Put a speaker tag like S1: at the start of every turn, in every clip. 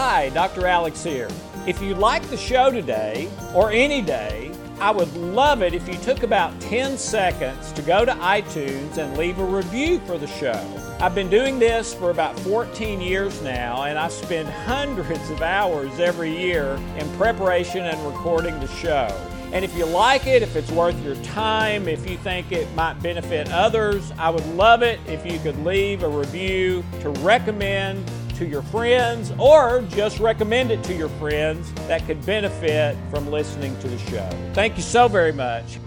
S1: Hi, Dr. Alex here. If you like the show today, or any day, I would love it if you took about 10 seconds to go to iTunes and leave a review for the show. I've been doing this for about 14 years now, and I spend hundreds of hours every year in preparation and recording the show. And if you like it, if it's worth your time, if you think it might benefit others, I would love it if you could leave a review to recommend to your friends or just recommend it to your friends that could benefit from listening to the show. Thank you so very much.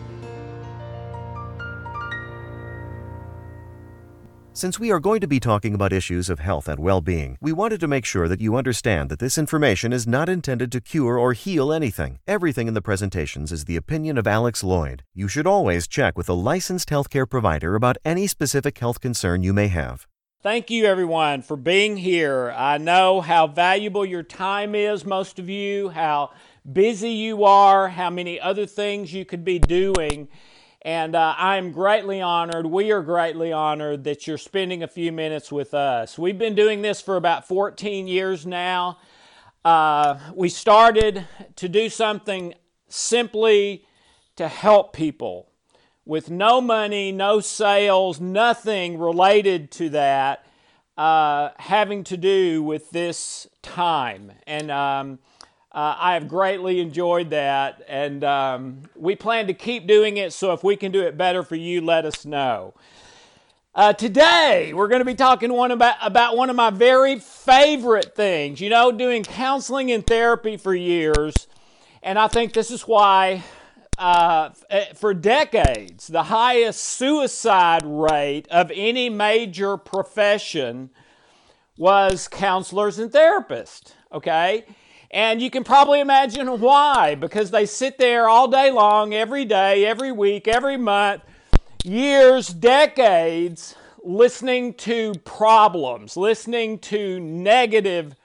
S2: Since we are going to be talking about issues of health and well being, we wanted to make sure that you understand that this information is not intended to cure or heal anything. Everything in the presentations is the opinion of Alex Loyd. You should always check with a licensed healthcare provider about any specific health concern you may have.
S1: Thank you, everyone, for being here. I know how valuable your time is, most of you, how busy you are, how many other things you could be doing. And uh, I am greatly honored, we are greatly honored that you're spending a few minutes with us. We've been doing this for about 14 years now. Uh, we started to do something simply to help people with no money, no sales, nothing related to that uh, having to do with this time. And um, uh, I have greatly enjoyed that. And um, we plan to keep doing it. So if we can do it better for you, let us know. Uh, today, we're going to be talking one about, about one of my very favorite things. You know, doing counseling and therapy for years. And I think this is why uh, for decades, the highest suicide rate of any major profession was counselors and therapists, okay? And you can probably imagine why, because they sit there all day long, every day, every week, every month, years, decades, listening to problems, listening to negative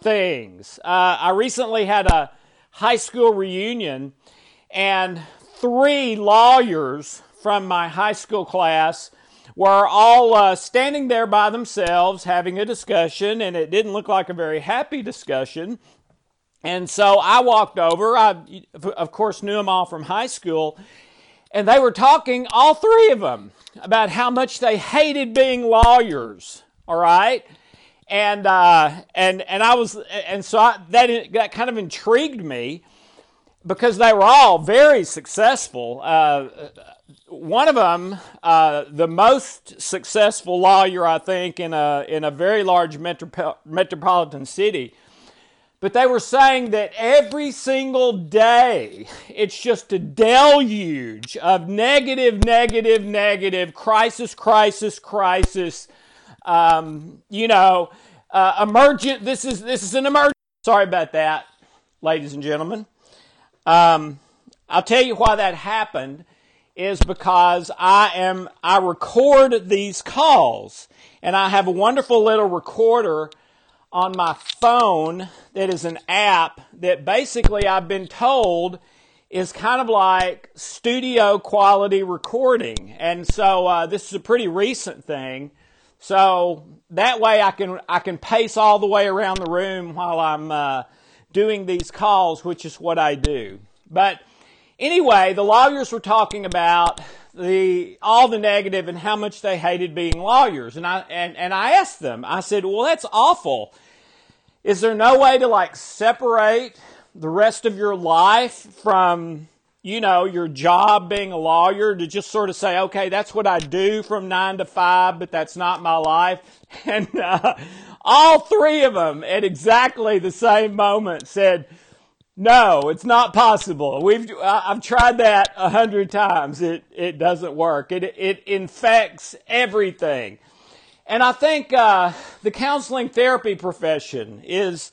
S1: things. Uh, I recently had a high school reunion and three lawyers from my high school class were all uh, standing there by themselves having a discussion, and it didn't look like a very happy discussion. And so I walked over. I, of course, knew them all from high school. And they were talking, all three of them, about how much they hated being lawyers. All right? And, uh, and, and I was, and so I, that, that kind of intrigued me because they were all very successful. Uh, one of them, uh, the most successful lawyer, I think, in a, in a very large metropolitan city. But they were saying that every single day, it's just a deluge of negative, negative, negative, crisis, crisis, crisis. Um, you know, uh, emergent. This is this is an emergent. Sorry about that, ladies and gentlemen. Um, I'll tell you why that happened is because I am I record these calls and I have a wonderful little recorder on my phone that is an app that basically I've been told is kind of like studio quality recording. And so uh, this is a pretty recent thing. So that way I can I can pace all the way around the room while I'm uh, doing these calls, which is what I do. But anyway, the lawyers were talking about the all the negative and how much they hated being lawyers. And I and, and I asked them, I said, Well that's awful. Is there no way to like separate the rest of your life from you know, your job being a lawyer to just sort of say, okay, that's what I do from nine to five, but that's not my life. And uh, all three of them at exactly the same moment said, no, it's not possible. We've I've tried that a hundred times. It it doesn't work. It it infects everything. And I think uh, the counseling therapy profession is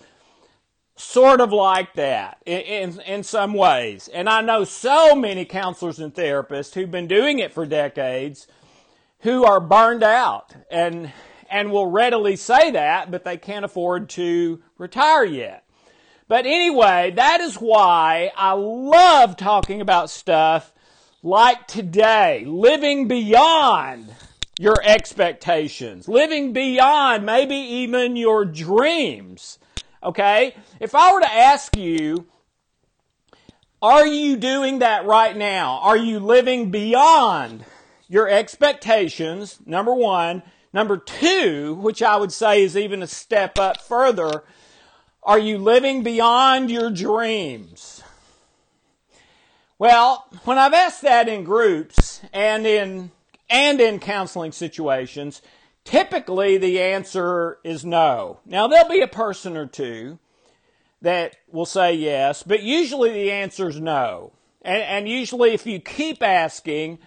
S1: sort of like that in, in, in, some ways. And I know so many counselors and therapists who've been doing it for decades who are burned out and, and will readily say that, but they can't afford to retire yet. But anyway, that is why I love talking about stuff like today, living beyond your expectations, living beyond maybe even your dreams. Okay? If I were to ask you, are you doing that right now? Are you living beyond your expectations? Number one. Number two, which I would say is even a step up further, are you living beyond your dreams? Well, when I've asked that in groups and in and in counseling situations, typically the answer is no. Now, there'll be a person or two that will say yes, but usually the answer is no. And, and usually, if you keep asking,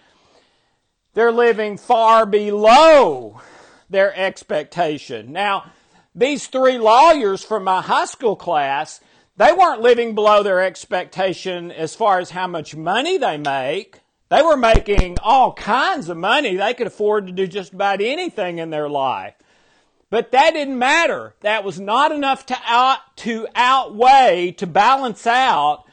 S1: they're living far below their expectation. Now, these three lawyers from my high school class, they weren't living below their expectation as far as how much money they make. They were making all kinds of money. They could afford to do just about anything in their life. But that didn't matter. That was not enough to out, to outweigh, to balance out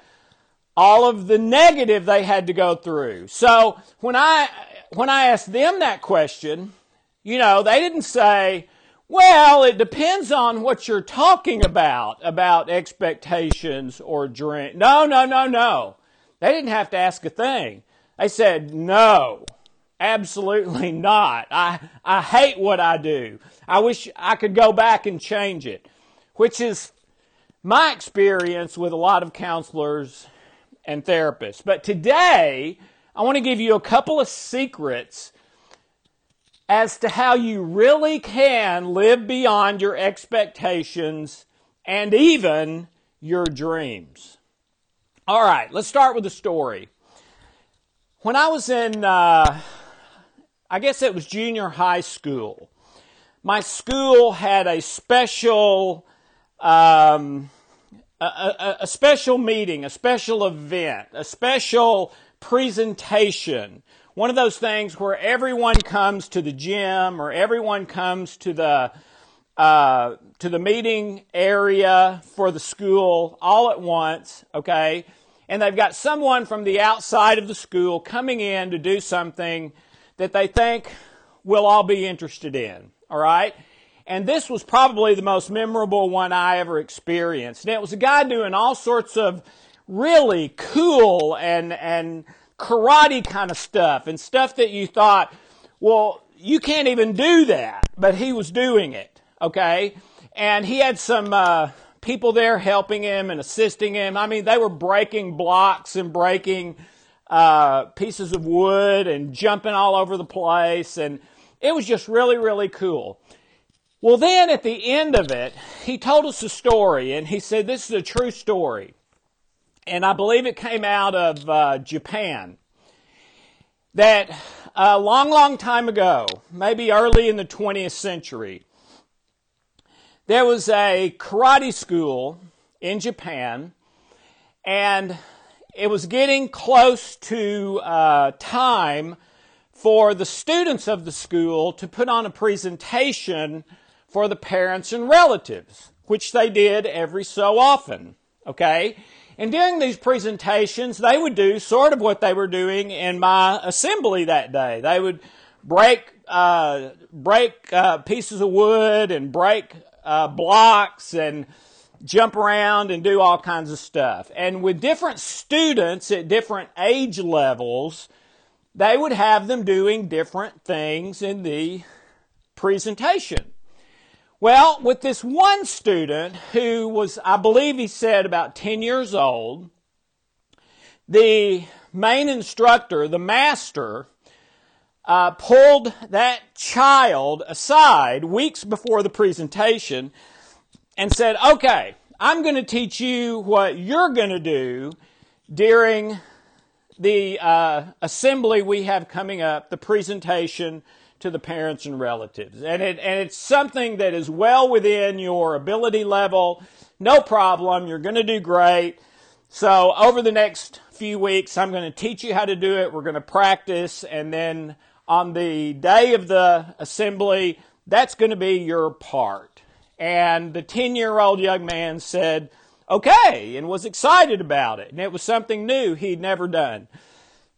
S1: all of the negative they had to go through. So when I, when I asked them that question, you know, they didn't say, well, it depends on what you're talking about, about expectations or dream. No, no, no, no. They didn't have to ask a thing. They said, no, absolutely not. I, I hate what I do. I wish I could go back and change it, which is my experience with a lot of counselors and therapists. But today, I want to give you a couple of secrets as to how you really can live beyond your expectations and even your dreams. All right, let's start with a story. When I was in, uh, I guess it was junior high school, my school had a special, um, a, a, a special meeting, a special event, a special presentation. One of those things where everyone comes to the gym or everyone comes to the uh, to the meeting area for the school all at once. Okay, and they've got someone from the outside of the school coming in to do something that they think we'll all be interested in. All right? And this was probably the most memorable one I ever experienced. And it was a guy doing all sorts of really cool and, and karate kind of stuff and stuff that you thought, well, you can't even do that. But he was doing it. Okay? And he had some, uh, people there helping him and assisting him. I mean, they were breaking blocks and breaking uh, pieces of wood and jumping all over the place. And it was just really, really cool. Well, then at the end of it, he told us a story and he said, This is a true story. And I believe it came out of uh, Japan. That a long, long time ago, maybe early in the 20th century, there was a karate school in Japan, and it was getting close to uh, time for the students of the school to put on a presentation for the parents and relatives, which they did every so often. Okay? And during these presentations, they would do sort of what they were doing in my assembly that day. They would break uh, break uh, pieces of wood and break uh, blocks and jump around and do all kinds of stuff. And with different students at different age levels, they would have them doing different things in the presentation. Well, with this one student who was, I believe he said about 10 years old, the main instructor, the master, uh, pulled that child aside weeks before the presentation and said, okay, I'm going to teach you what you're going to do during the uh, assembly we have coming up, the presentation to the parents and relatives. And, it, and it's something that is well within your ability level. No problem. You're going to do great. So, over the next few weeks, I'm going to teach you how to do it. We're going to practice. And then on the day of the assembly, that's going to be your part. And the 10 year old young man said, okay, and was excited about it. And it was something new he'd never done.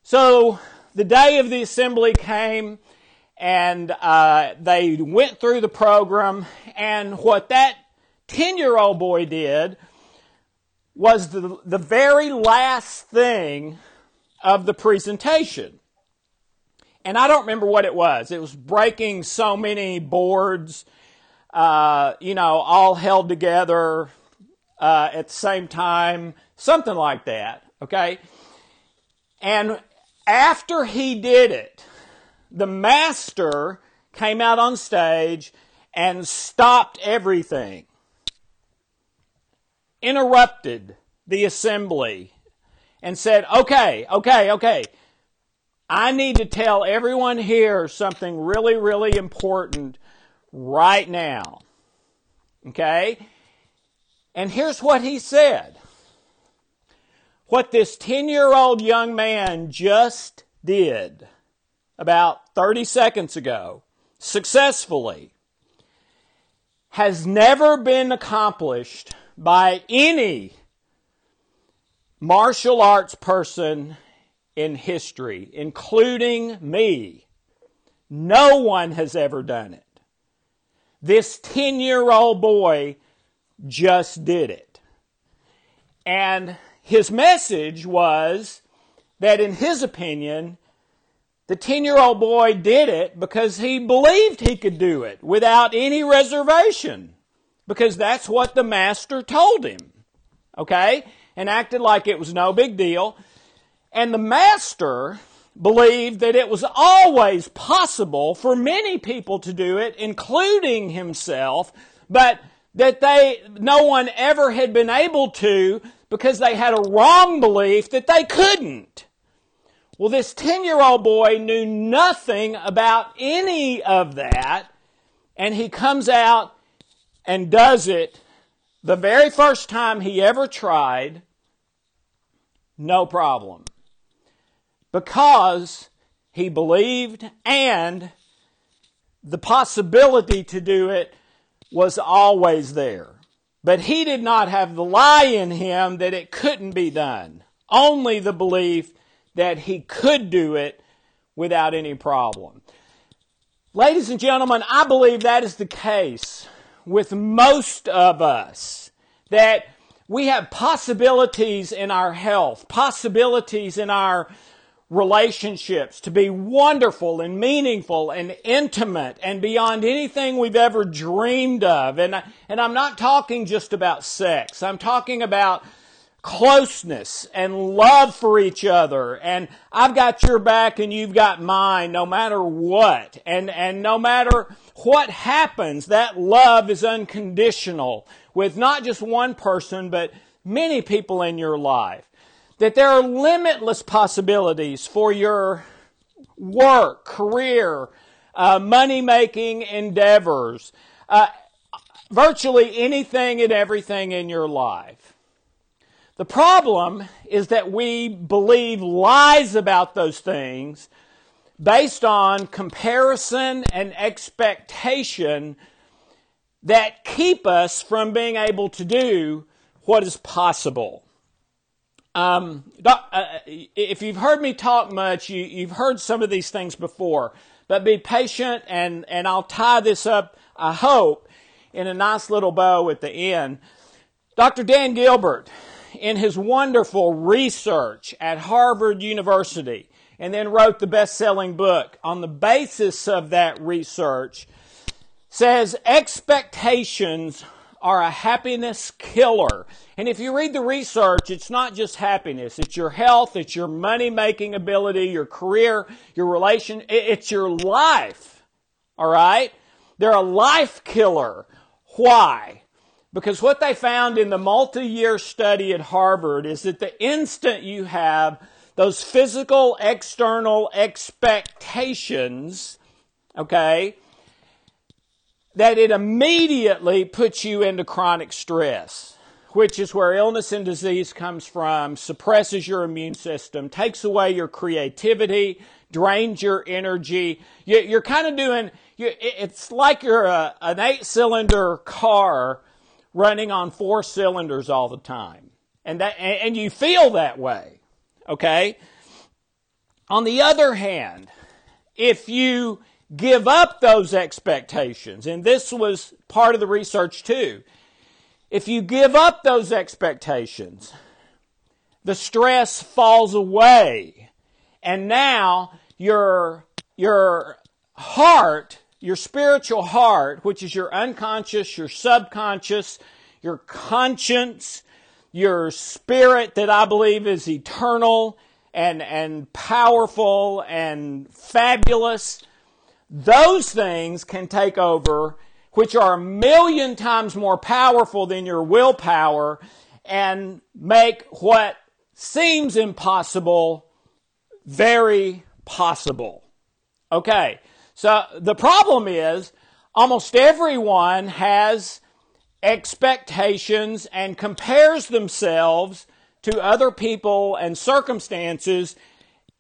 S1: So the day of the assembly came, and uh, they went through the program, and what that 10 year old boy did was the, the very last thing of the presentation. And I don't remember what it was. It was breaking so many boards, uh, you know, all held together uh, at the same time, something like that, okay? And after he did it, the master came out on stage and stopped everything, interrupted the assembly, and said, Okay, okay, okay, I need to tell everyone here something really, really important right now. Okay? And here's what he said. What this 10 year old young man just did about 30 seconds ago successfully has never been accomplished by any martial arts person in history, including me. No one has ever done it. This 10 year old boy just did it. And his message was that, in his opinion, the 10 year old boy did it because he believed he could do it without any reservation. Because that's what the master told him. Okay? And acted like it was no big deal. And the master believed that it was always possible for many people to do it, including himself, but that they, no one ever had been able to because they had a wrong belief that they couldn't. Well, this 10 year old boy knew nothing about any of that, and he comes out and does it the very first time he ever tried, no problem. Because he believed and the possibility to do it was always there. But he did not have the lie in him that it couldn't be done. Only the belief that he could do it without any problem. Ladies and gentlemen, I believe that is the case with most of us. That we have possibilities in our health, possibilities in our relationships to be wonderful and meaningful and intimate and beyond anything we've ever dreamed of. And, and I'm not talking just about sex. I'm talking about closeness and love for each other. And I've got your back and you've got mine no matter what. And and no matter what happens that love is unconditional with not just one person but many people in your life. That there are limitless possibilities for your work career uh, money making endeavors uh, virtually anything and everything in your life the problem is that we believe lies about those things based on comparison and expectation that keep us from being able to do what is possible. Um, uh, if you've heard me talk much, you, have heard some of these things before, but be patient and, and I'll tie this up, I hope, in a nice little bow at the end. Dr. Dan Gilbert in his wonderful research at Harvard University and then wrote the best selling book on the basis of that research says expectations are a happiness killer. And if you read the research, it's not just happiness. It's your health, it's your money making ability, your career, your relation, it's your life. All right? They're a life killer. Why? Because what they found in the multi year study at Harvard is that the instant you have those physical external expectations, okay, that it immediately puts you into chronic stress, which is where illness and disease comes from, suppresses your immune system, takes away your creativity, drains your energy. You're kind of doing, it's like you're an eight cylinder car running on four cylinders all the time. And that, and you feel that way. Okay? On the other hand, if you give up those expectations, and this was part of the research too, if you give up those expectations, the stress falls away. And now your, your heart, your spiritual heart, which is your unconscious, your subconscious, your conscience, your spirit that I believe is eternal and, and powerful and fabulous, those things can take over, which are a million times more powerful than your willpower, and make what seems impossible very possible. Okay, so the problem is almost everyone has expectations and compares themselves to other people and circumstances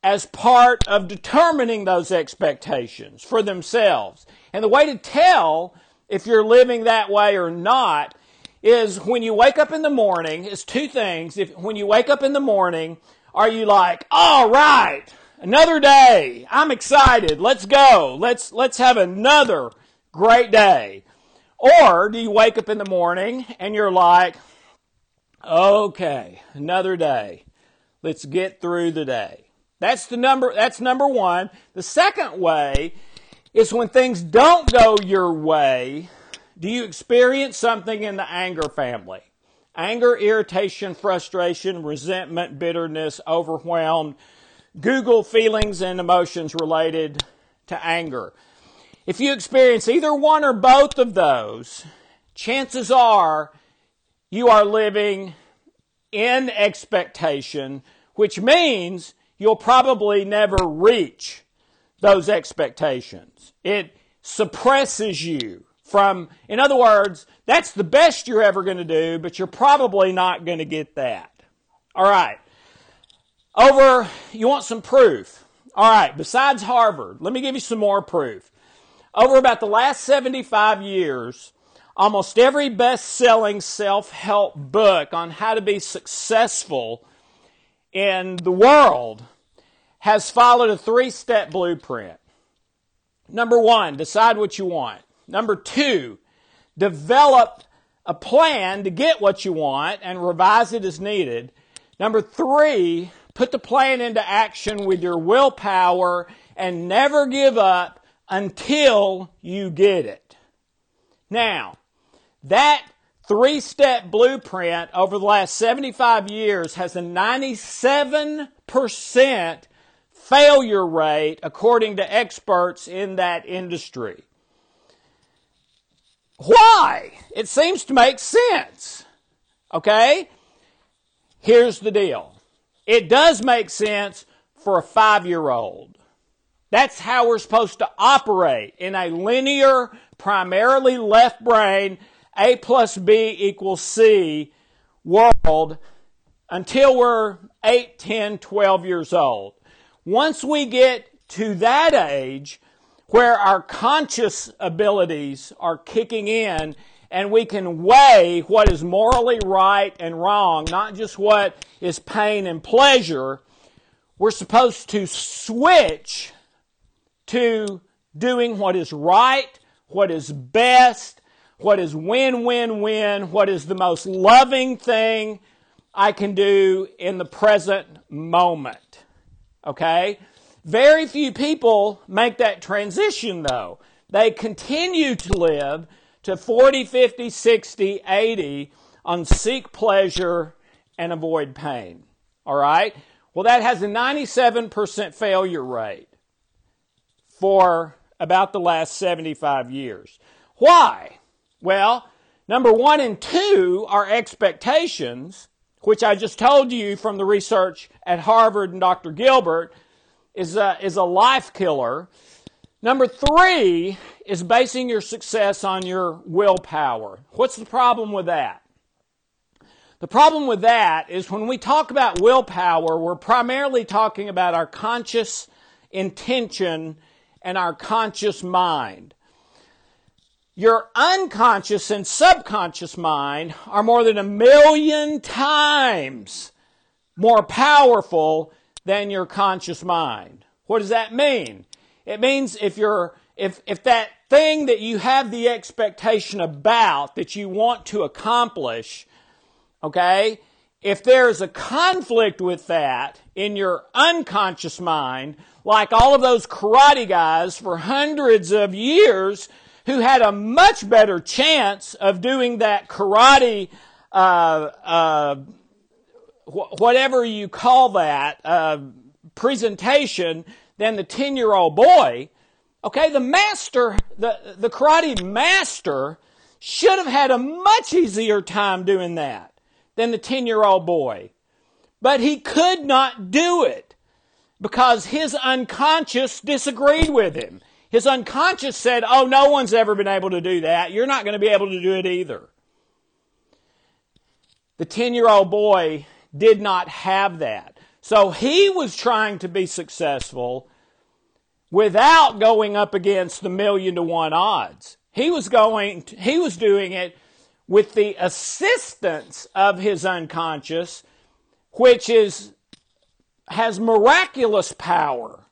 S1: as part of determining those expectations for themselves. And the way to tell if you're living that way or not is when you wake up in the morning, is two things. If when you wake up in the morning, are you like, all right, another day. I'm excited. Let's go. Let's let's have another great day. Or do you wake up in the morning and you're like, okay, another day. Let's get through the day. That's the number, that's number one. The second way is when things don't go your way, do you experience something in the anger family? Anger, irritation, frustration, resentment, bitterness, overwhelmed. Google feelings and emotions related to anger. If you experience either one or both of those, chances are you are living in expectation, which means you'll probably never reach those expectations. It suppresses you from, in other words, that's the best you're ever going to do, but you're probably not going to get that. All right. Over, you want some proof. All right, besides Harvard, let me give you some more proof. Over about the last 75 years, almost every best selling self help book on how to be successful in the world has followed a three step blueprint. Number one, decide what you want. Number two, develop a plan to get what you want and revise it as needed. Number three, put the plan into action with your willpower and never give up until you get it. Now, that three step blueprint over the last 75 years has a 97% failure rate according to experts in that industry. Why? It seems to make sense. Okay? Here's the deal. It does make sense for a five year old. That's how we're supposed to operate in a linear, primarily left brain, A plus B equals C world until we're 8, 10, 12 years old. Once we get to that age where our conscious abilities are kicking in and we can weigh what is morally right and wrong, not just what is pain and pleasure, we're supposed to switch to doing what is right, what is best, what is win, win, win, what is the most loving thing I can do in the present moment. Okay? Very few people make that transition though. They continue to live to 40, 50, 60, 80 on seek pleasure and avoid pain. All right? Well, that has a 97% failure rate for about the last 75 years. Why? Well, number one and two are expectations, which I just told you from the research at Harvard and Dr. Gilbert is a, is a life killer. Number three is basing your success on your willpower. What's the problem with that? The problem with that is when we talk about willpower, we're primarily talking about our conscious intention and our conscious mind. Your unconscious and subconscious mind are more than a million times more powerful than your conscious mind. What does that mean? It means if you're if if that thing that you have the expectation about that you want to accomplish, okay? If there's a conflict with that in your unconscious mind, like all of those karate guys for hundreds of years who had a much better chance of doing that karate, uh, uh, wh- whatever you call that, uh, presentation than the 10 year old boy, okay, the master, the, the karate master should have had a much easier time doing that than the 10 year old boy. But he could not do it because his unconscious disagreed with him. His unconscious said, Oh, no one's ever been able to do that. You're not going to be able to do it either. The 10 year old boy did not have that. So he was trying to be successful without going up against the million to one odds. He was going, he was doing it with the assistance of his unconscious, which is, has miraculous power,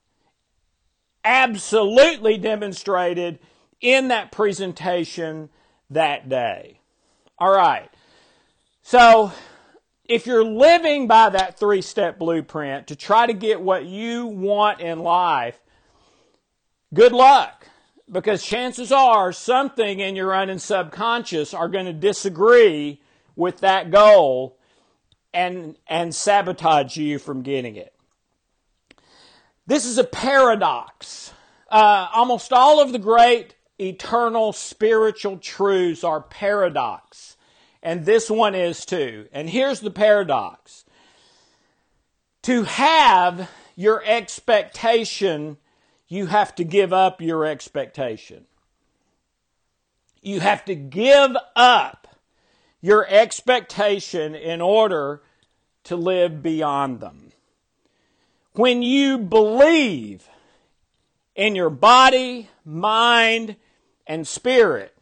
S1: absolutely demonstrated in that presentation that day. All right. So if you're living by that three step blueprint to try to get what you want in life, good luck. Because chances are something in your un and subconscious are going to disagree with that goal and, and sabotage you from getting it. This is a paradox. Uh, almost all of the great eternal spiritual truths are paradox and this one is too. And here's the paradox to have your expectation, you have to give up your expectation. You have to give up your expectation in order to live beyond them. When you believe in your body, mind, and spirit,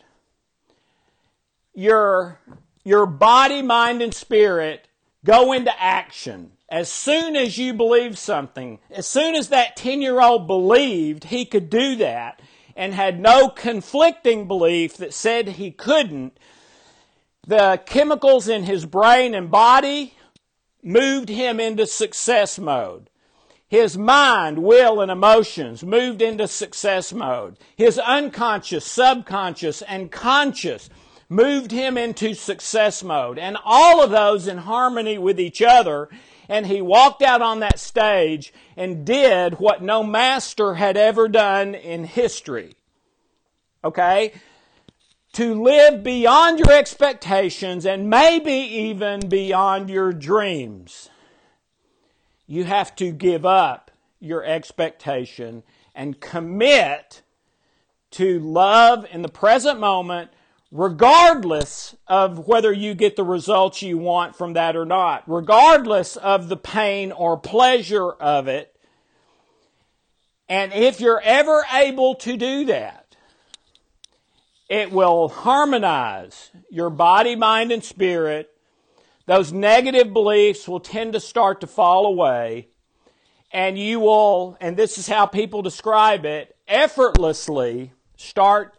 S1: your your body, mind, and spirit go into action. As soon as you believe something, as soon as that 10 year old believed he could do that and had no conflicting belief that said he couldn't, the chemicals in his brain and body moved him into success mode. His mind, will, and emotions moved into success mode. His unconscious, subconscious, and conscious moved him into success mode. And all of those in harmony with each other. And he walked out on that stage and did what no master had ever done in history. Okay? To live beyond your expectations and maybe even beyond your dreams. You have to give up your expectation and commit to love in the present moment regardless of whether you get the results you want from that or not, regardless of the pain or pleasure of it. And if you're ever able to do that, it will harmonize your body, mind, and spirit. Those negative beliefs will tend to start to fall away. And you will, and this is how people describe it, effortlessly start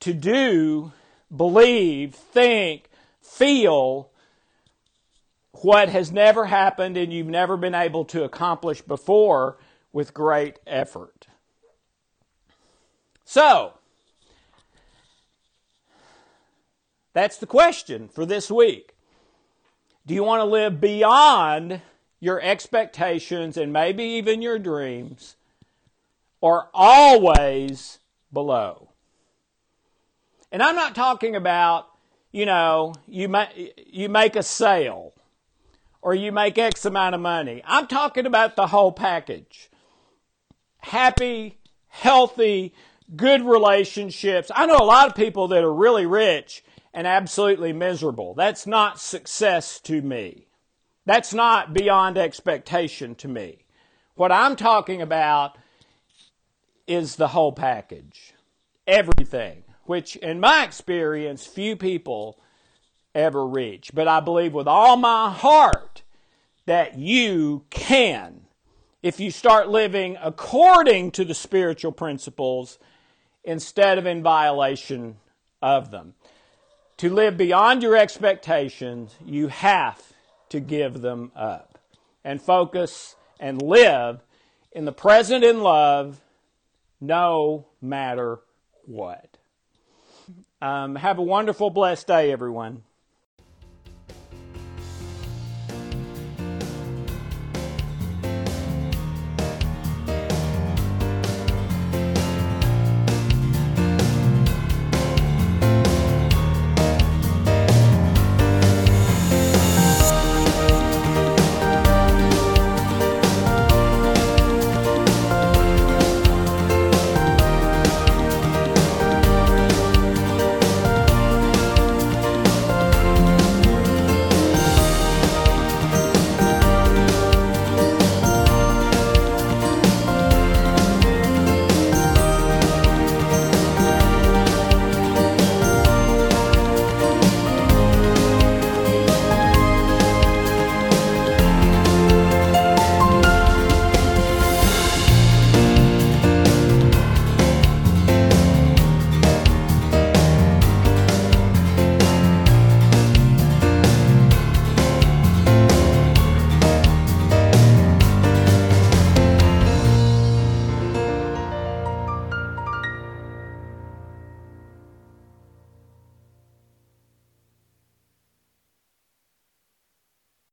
S1: to do believe, think, feel what has never happened and you've never been able to accomplish before with great effort. So, that's the question for this week. Do you want to live beyond your expectations and maybe even your dreams, or always below? And I'm not talking about, you know, you, ma- you make a sale or you make X amount of money. I'm talking about the whole package. Happy, healthy, good relationships. I know a lot of people that are really rich and absolutely miserable. That's not success to me. That's not beyond expectation to me. What I'm talking about is the whole package. Everything, which in my experience, few people ever reach. But I believe with all my heart that you can if you start living according to the spiritual principles instead of in violation of them. To live beyond your expectations, you have to give them up and focus and live in the present in love no matter what. Um, have a wonderful, blessed day, everyone.